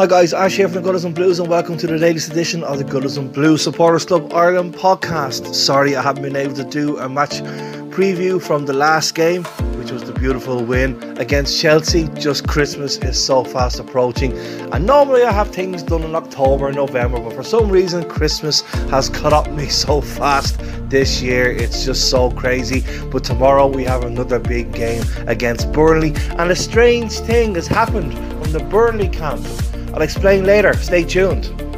Hi guys, Ash here from the Gullers and Blues and welcome to the latest edition of the Gullers and Blues Supporters Club Ireland podcast. Sorry I haven't been able to do a match preview from the last game, which was the beautiful win against Chelsea. Just Christmas is so fast approaching, and normally I have things done in October November, but for some reason Christmas has caught up me so fast this year. It's just so crazy. But tomorrow we have another big game against Burnley, and a strange thing has happened from the Burnley camp. I'll explain later. Stay tuned.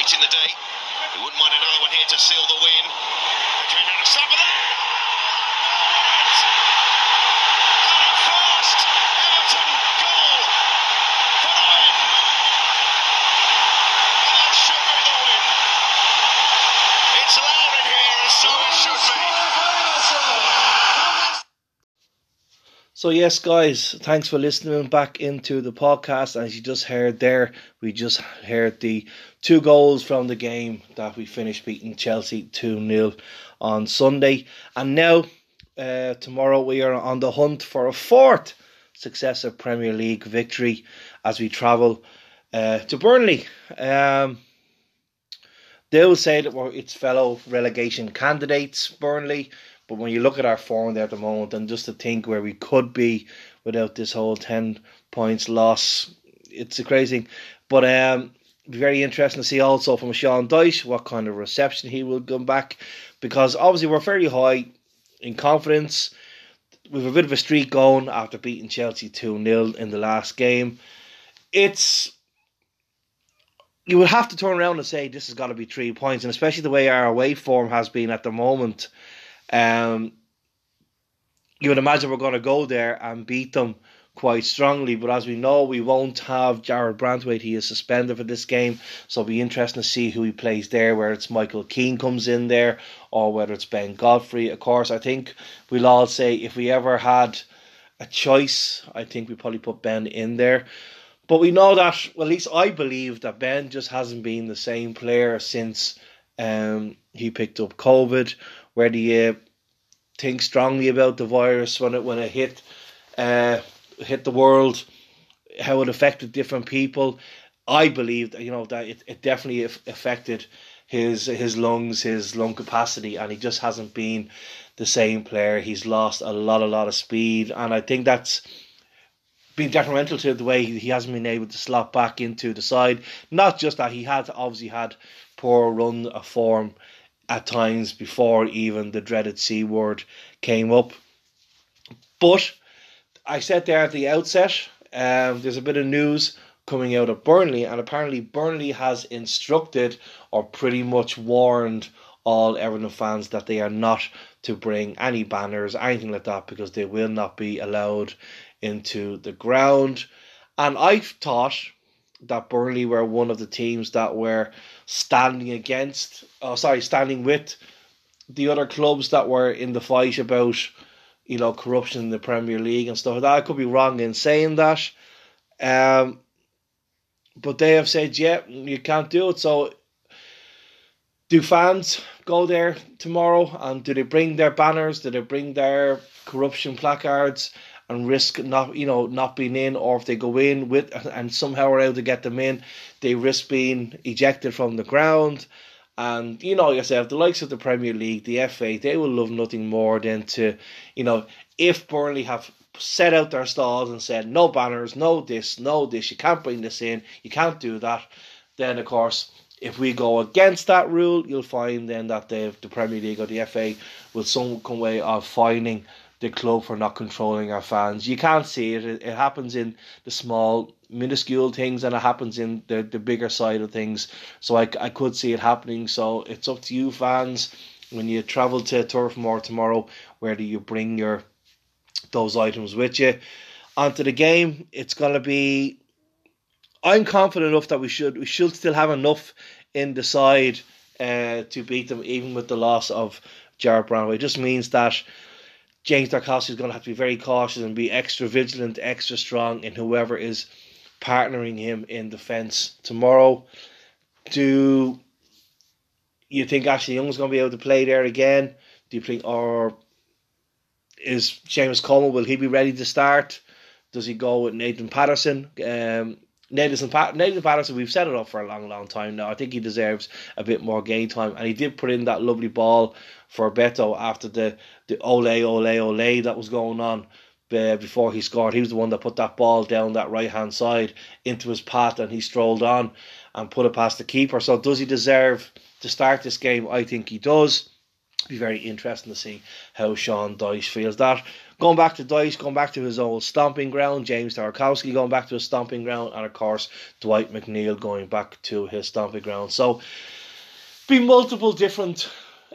late in the day. he wouldn't mind another one here to seal the win. They came down to stop there. So, yes, guys, thanks for listening back into the podcast. As you just heard there, we just heard the two goals from the game that we finished beating Chelsea 2 0 on Sunday. And now, uh, tomorrow, we are on the hunt for a fourth successive Premier League victory as we travel uh, to Burnley. Um, they will say that its fellow relegation candidates, Burnley. But when you look at our form there at the moment, and just to think where we could be without this whole ten points loss, it's a crazy. But um, very interesting to see also from Sean Dyche what kind of reception he will come back, because obviously we're very high in confidence. We've a bit of a streak going after beating Chelsea two 0 in the last game. It's you would have to turn around and say this has got to be three points, and especially the way our away form has been at the moment um, you would imagine we're going to go there and beat them quite strongly. But as we know, we won't have Jarrad Branthwaite. He is suspended for this game, so it'll be interesting to see who he plays there. Where it's Michael Keane comes in there, or whether it's Ben Godfrey. Of course, I think we'll all say if we ever had a choice, I think we probably put Ben in there. But we know that, well, at least I believe that Ben just hasn't been the same player since um, he picked up COVID where do you think strongly about the virus when it when it hit uh, hit the world, how it affected different people. I believe you know that it, it definitely affected his his lungs, his lung capacity, and he just hasn't been the same player. He's lost a lot, a lot of speed, and I think that's been detrimental to the way he hasn't been able to slot back into the side. Not just that he had obviously had poor run of form at times before even the dreaded C word came up. But I said there at the outset, um, there's a bit of news coming out of Burnley, and apparently Burnley has instructed or pretty much warned all Everton fans that they are not to bring any banners, anything like that, because they will not be allowed into the ground. And I thought that Burnley were one of the teams that were standing against, oh sorry, standing with the other clubs that were in the fight about, you know, corruption in the Premier League and stuff like that. I could be wrong in saying that. Um, but they have said, yeah, you can't do it. So, do fans go there tomorrow and do they bring their banners? Do they bring their corruption placards? And risk not you know not being in, or if they go in with and somehow are able to get them in, they risk being ejected from the ground. And you know yourself, the likes of the Premier League, the FA, they will love nothing more than to, you know, if Burnley have set out their stalls and said no banners, no this, no this, you can't bring this in, you can't do that, then of course if we go against that rule, you'll find then that the the Premier League or the FA will some way of finding the club for not controlling our fans. You can't see it. It, it happens in the small, minuscule things, and it happens in the, the bigger side of things. So I, I could see it happening. So it's up to you, fans. when you travel to Turf Moor tomorrow, where do you bring your those items with you? Onto the game, it's gonna be. I'm confident enough that we should we should still have enough in the side uh, to beat them, even with the loss of Jarrad Branthwaite. It just means that James Tarkowski is going to have to be very cautious and be extra vigilant, extra strong in whoever is partnering him in defence tomorrow. Do you think Ashley Young is going to be able to play there again? Do you think, or is Seamus Coleman, will he be ready to start? Does he go with Nathan Patterson? Um, Nathan, pa- Nathan Patterson, we've set it up for a long, long time now. I think he deserves a bit more game time, and he did put in that lovely ball for Beto after the the ole ole ole that was going on uh, before he scored. He was the one that put that ball down that right hand side into his path, and he strolled on and put it past the keeper. So does he deserve to start this game? I think he does. Be very interesting to see how Sean Dyche feels that. Going back to Dyche, going back to his old stomping ground, James Tarkowski going back to his stomping ground, and of course Dwight McNeil going back to his stomping ground. So be multiple different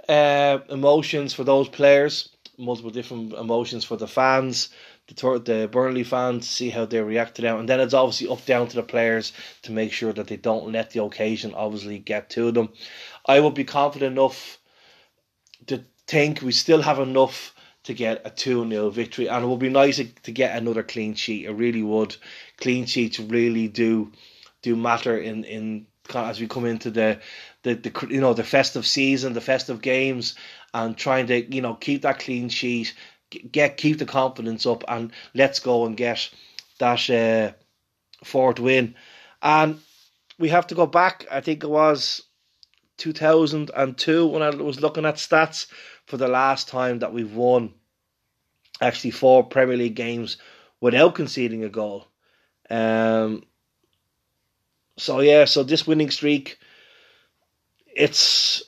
uh, emotions for those players, multiple different emotions for the fans, the the Burnley fans, see how they react to them, and then it's obviously up down to the players to make sure that they don't let the occasion obviously get to them. I would be confident enough to think we still have enough to get a 2 0 victory, and it would be nice to get another clean sheet. It really would. Clean sheets really do do matter in in as we come into the the, the you know the festive season, the festive games, and trying to you know keep that clean sheet, get keep the confidence up, and let's go and get that uh, fourth win. And we have to go back. I think it was 2002 when I was looking at stats for the last time that we've won actually four Premier League games without conceding a goal. Um, so yeah, so this winning streak, it's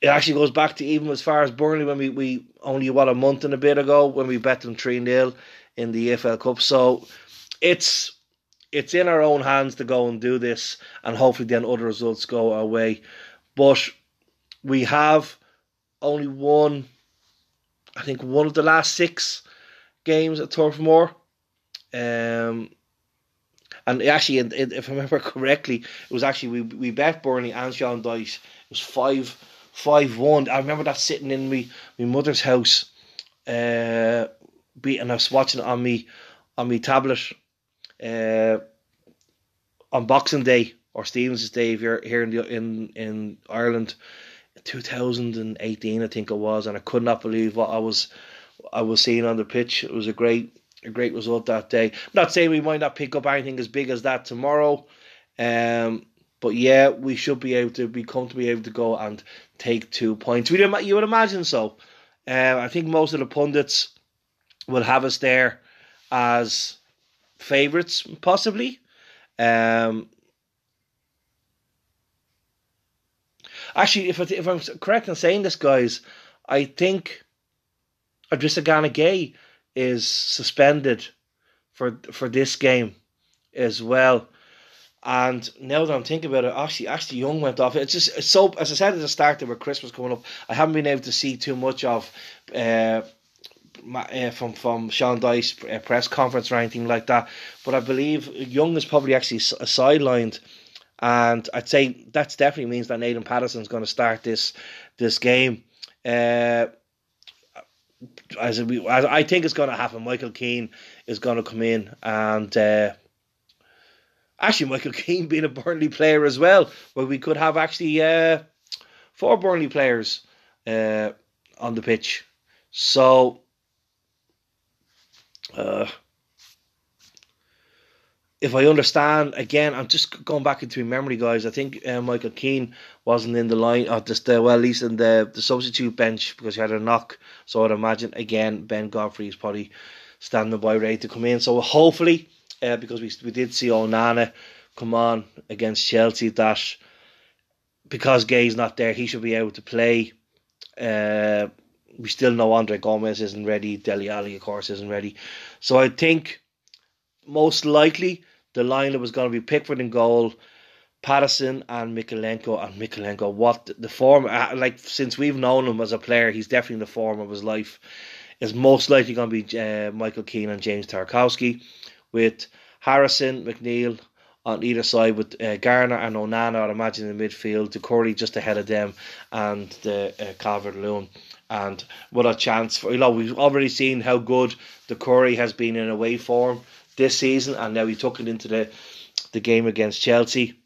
it actually goes back to even as far as Burnley when we, we only what a month and a bit ago when we bet them three 0 in the EFL Cup. So it's it's in our own hands to go and do this, and hopefully then other results go our way. But we have only won, I think, one of the last six games at Turf Moor. Um, and actually, if I remember correctly, it was actually we we bet Burnley and Sean Dyche. It was five five one. I remember that sitting in me my mother's house, uh, and I was watching it on me on me tablet, uh, on Boxing Day or Stevens's Day if you're here in the, in in Ireland, 2018 I think it was, and I could not believe what I was I was seeing on the pitch. It was a great a great result that day. I'm not saying we might not pick up anything as big as that tomorrow, um, but yeah, we should be able to We come to be comfortably able to go and take two points. We you would imagine so. Uh, I think most of the pundits will have us there as favourites, possibly. Um, actually, if I, if I'm correct in saying this, guys, I think Idrissa Gana Gueye is suspended for for this game as well. And now that I'm thinking about it, actually, Ashley Young went off. It's just it's so as I said at the start, there with Christmas coming up, I haven't been able to see too much of. Uh, uh, from from Sean Dyche's uh, press conference or anything like that, but I believe Young is probably actually sidelined, and I'd say that definitely means that Nathan Patterson's going to start this this game. Uh, as, as I think it's going to happen, Michael Keane is going to come in and uh, actually Michael Keane being a Burnley player as well, where we could have actually uh, four Burnley players uh, on the pitch. So, uh, if I understand, again, I'm just going back into memory, guys. I think uh, Michael Keane wasn't in the line, or just uh, well, at least in the the substitute bench because he had a knock. So I'd imagine again Ben Godfrey is probably standing by ready to come in. So hopefully, uh, because we we did see Onana come on against Chelsea, that because Gueye's not there, he should be able to play. Uh, we still know Andre Gomes isn't ready. Dele Ali, of course, isn't ready. So I think most likely the lineup was going to be Pickford in goal, Patterson and Mykolenko and Mykolenko. What the form uh, like since we've known him as a player, he's definitely in the form of his life. Is most likely going to be uh, Michael Keane and James Tarkowski, with Harrison McNeil on either side with uh, Garner and Onana, I'd imagine in the midfield, Doucouré just ahead of them, and the uh, Calvert Lewin. And what a chance for you know we've already seen how good Doucouré has been in away form this season, and now he took it into the the game against Chelsea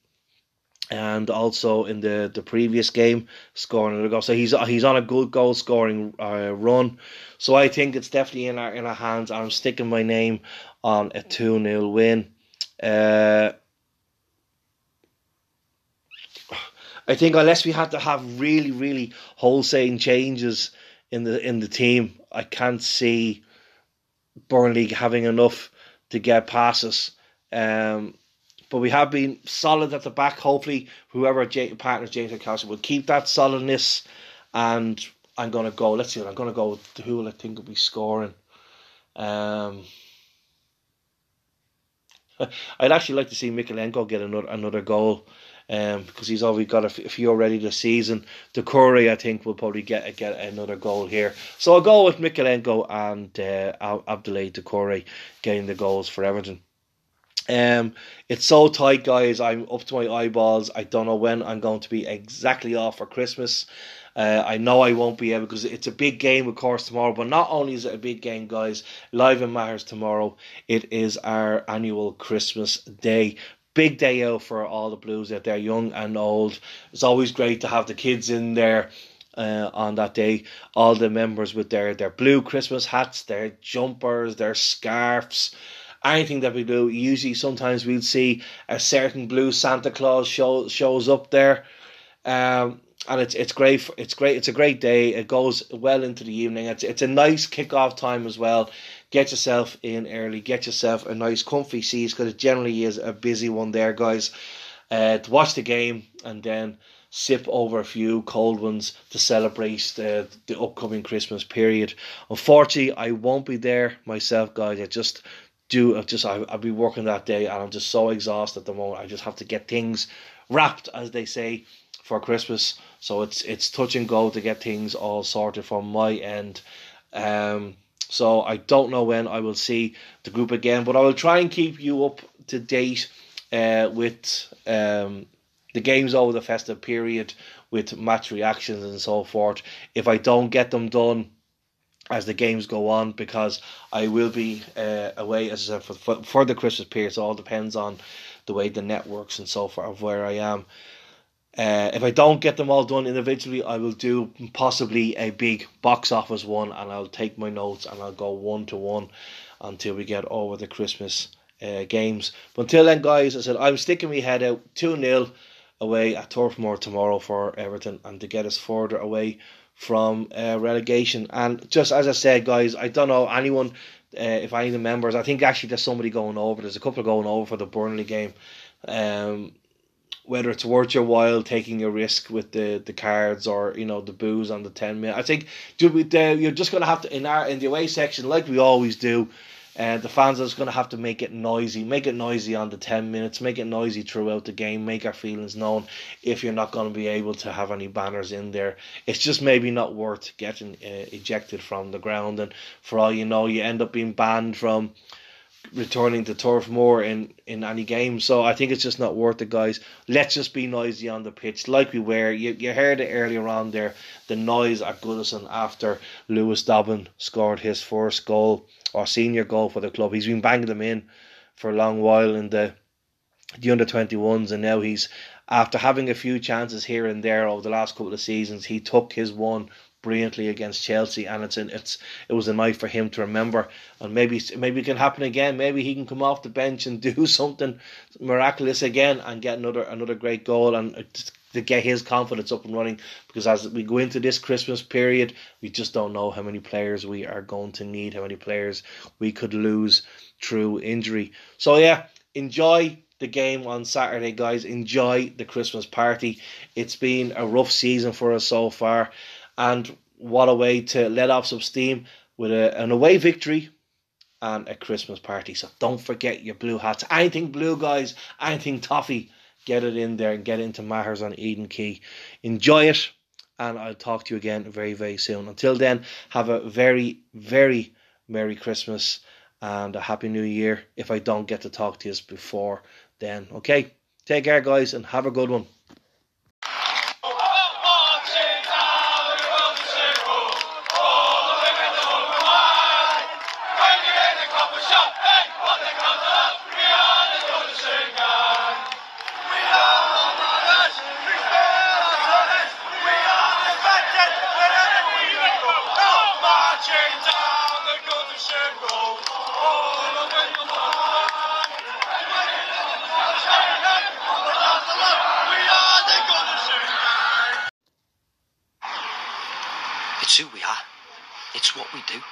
and also in the, the previous game scoring a goal. So he's he's on a good goal scoring uh, run. So I think it's definitely in our in our hands. I'm sticking my name on a two 0 win. Uh, I think unless we had to have really really wholesale changes in the in the team, I can't see Burnley having enough to get passes. Um, but we have been solid at the back. Hopefully, whoever J- partners James will keep that solidness. And I'm going to go. Let's see. I'm going to go with who I think will be scoring. Um, I'd actually like to see Mykolenko get another another goal. Um, because he's already got a, f- a few already this season. Doucouré, I think, will probably get get another goal here. So I'll go with Mykolenko and uh, Abdoulaye Doucouré getting the goals for Everton. Um, it's so tight, guys. I'm up to my eyeballs. I don't know when I'm going to be exactly off for Christmas. Uh, I know I won't be able because it's a big game, of course, tomorrow. But not only is it a big game, guys, live in Meaghers tomorrow. It is our annual Christmas day. Big day out for all the Blues out there, young and old. It's always great to have the kids in there. Uh, on that day, all the members with their, their blue Christmas hats, their jumpers, their scarves, anything that we do. Usually, sometimes we'll see a certain blue Santa Claus show, shows up there. Um, and it's it's great. It's great. It's a great day. It goes well into the evening. It's it's a nice kick-off time as well. Get yourself in early. Get yourself a nice comfy seat because it generally is a busy one there, guys. Uh, to watch the game and then sip over a few cold ones to celebrate the, the upcoming Christmas period. Unfortunately, I won't be there myself, guys. I just do I've just I, I'll be working that day and I'm just so exhausted at the moment. I just have to get things wrapped, as they say, for Christmas. So it's it's touch and go to get things all sorted from my end. Um, so I don't know when I will see the group again, but I will try and keep you up to date uh, with um, the games over the festive period, with match reactions and so forth. If I don't get them done as the games go on because I will be uh, away as I said for, for, for the Christmas period. So it all depends on the way the networks and so forth of where I am. Uh, if I don't get them all done individually, I will do possibly a big box office one, and I'll take my notes and I'll go one to one until we get over the Christmas uh, games. But until then, guys, I said I'm sticking my head out two 0 away at Turf tomorrow for Everton, and to get us further away from uh, relegation. And just as I said, guys, I don't know anyone, uh, if any of the members, I think actually there's somebody going over. There's a couple going over for the Burnley game. Um, whether it's worth your while taking a risk with the, the cards or you know the booze on the ten minute. I think you're just gonna have to in our in the away section like we always do. Uh, the fans are just going to have to make it noisy, make it noisy on the 10 minutes, make it noisy throughout the game, make our feelings known if you're not going to be able to have any banners in there. It's just maybe not worth getting uh, ejected from the ground, and for all you know, you end up being banned from returning to Turf Moor in, in any game. So I think it's just not worth it, guys. Let's just be noisy on the pitch like we were. You, you heard it earlier on there, the noise at Goodison after Lewis Dobbin scored his first goal or senior goal for the club. He's been banging them in for a long while in the the under 21s and now he's after having a few chances here and there over the last couple of seasons he took his one brilliantly against Chelsea and it's an, it's it was a night for him to remember and maybe maybe it can happen again maybe he can come off the bench and do something miraculous again and get another another great goal and uh, to get his confidence up and running because as we go into this Christmas period, we just don't know how many players we are going to need, how many players we could lose through injury. So yeah, enjoy the game on Saturday, guys. Enjoy the Christmas party. It's been a rough season for us so far, and what a way to let off some steam with a, an away victory and a Christmas party. So don't forget your blue hats. Anything blue, guys. Anything toffee get it in there and get into Meaghers on Eden Quay. Enjoy it, and I'll talk to you again very, very soon. Until then, have a very, very Merry Christmas and a Happy New Year if I don't get to talk to you before then. Okay, take care, guys, and have a good one. It's who we are. It's what we do.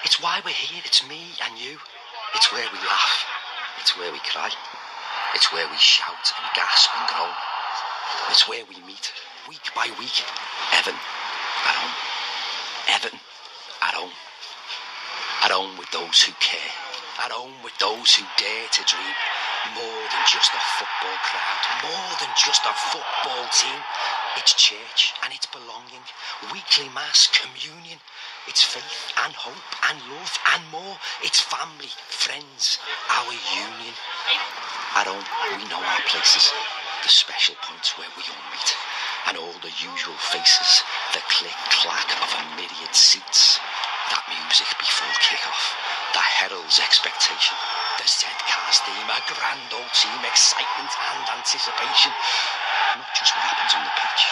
It's why we're here. It's me and you. It's where we laugh. It's where we cry. It's where we shout and gasp and groan. It's where we meet week by week. Evan at home. Evan at home. At home with those who care. At home with those who dare to dream. More than just a football crowd. More than just a football team. It's church and it's belonging, weekly mass, communion. It's faith and hope and love and more. It's family, friends, our union. At home, we know our places, the special points where we all meet, and all the usual faces, the click clack of a myriad seats. That music before kick-off, the herald's expectation, the Z-Cars theme, a grand old team, excitement and anticipation not just what happens on the pitch.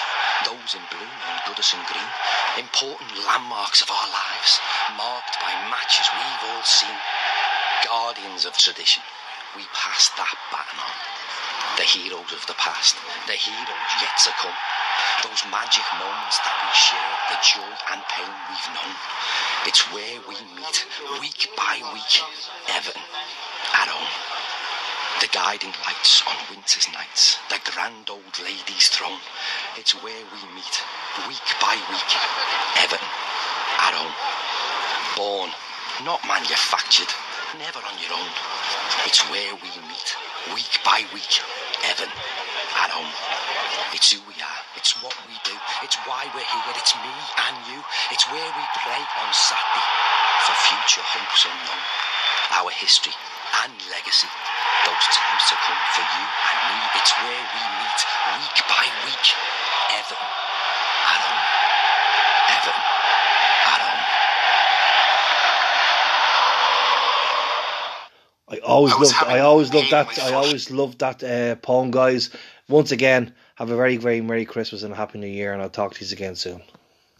Those in blue and Goodison green, important landmarks of our lives, marked by matches we've all seen. Guardians of tradition, we pass that baton on. The heroes of the past, the heroes yet to come. Those magic moments that we share, the joy and pain we've known. It's where we meet, week by week, Everton, at home. The guiding lights on winter's nights, the grand old lady's throne. It's where we meet, week by week, at home. Born, not manufactured, never on your own. It's where we meet, week by week, at home. It's who we are, it's what we do, it's why we're here, it's me and you. It's where we pray on Saturday for future hopes unknown. Our history and legacy those times to come for you and me. It's where we meet week by week. Everton at home. Everton at home. I always loved. I always loved that. I always loved that uh, poem, guys. Once again, have a very, very merry Christmas and a happy New Year, and I'll talk to you again soon.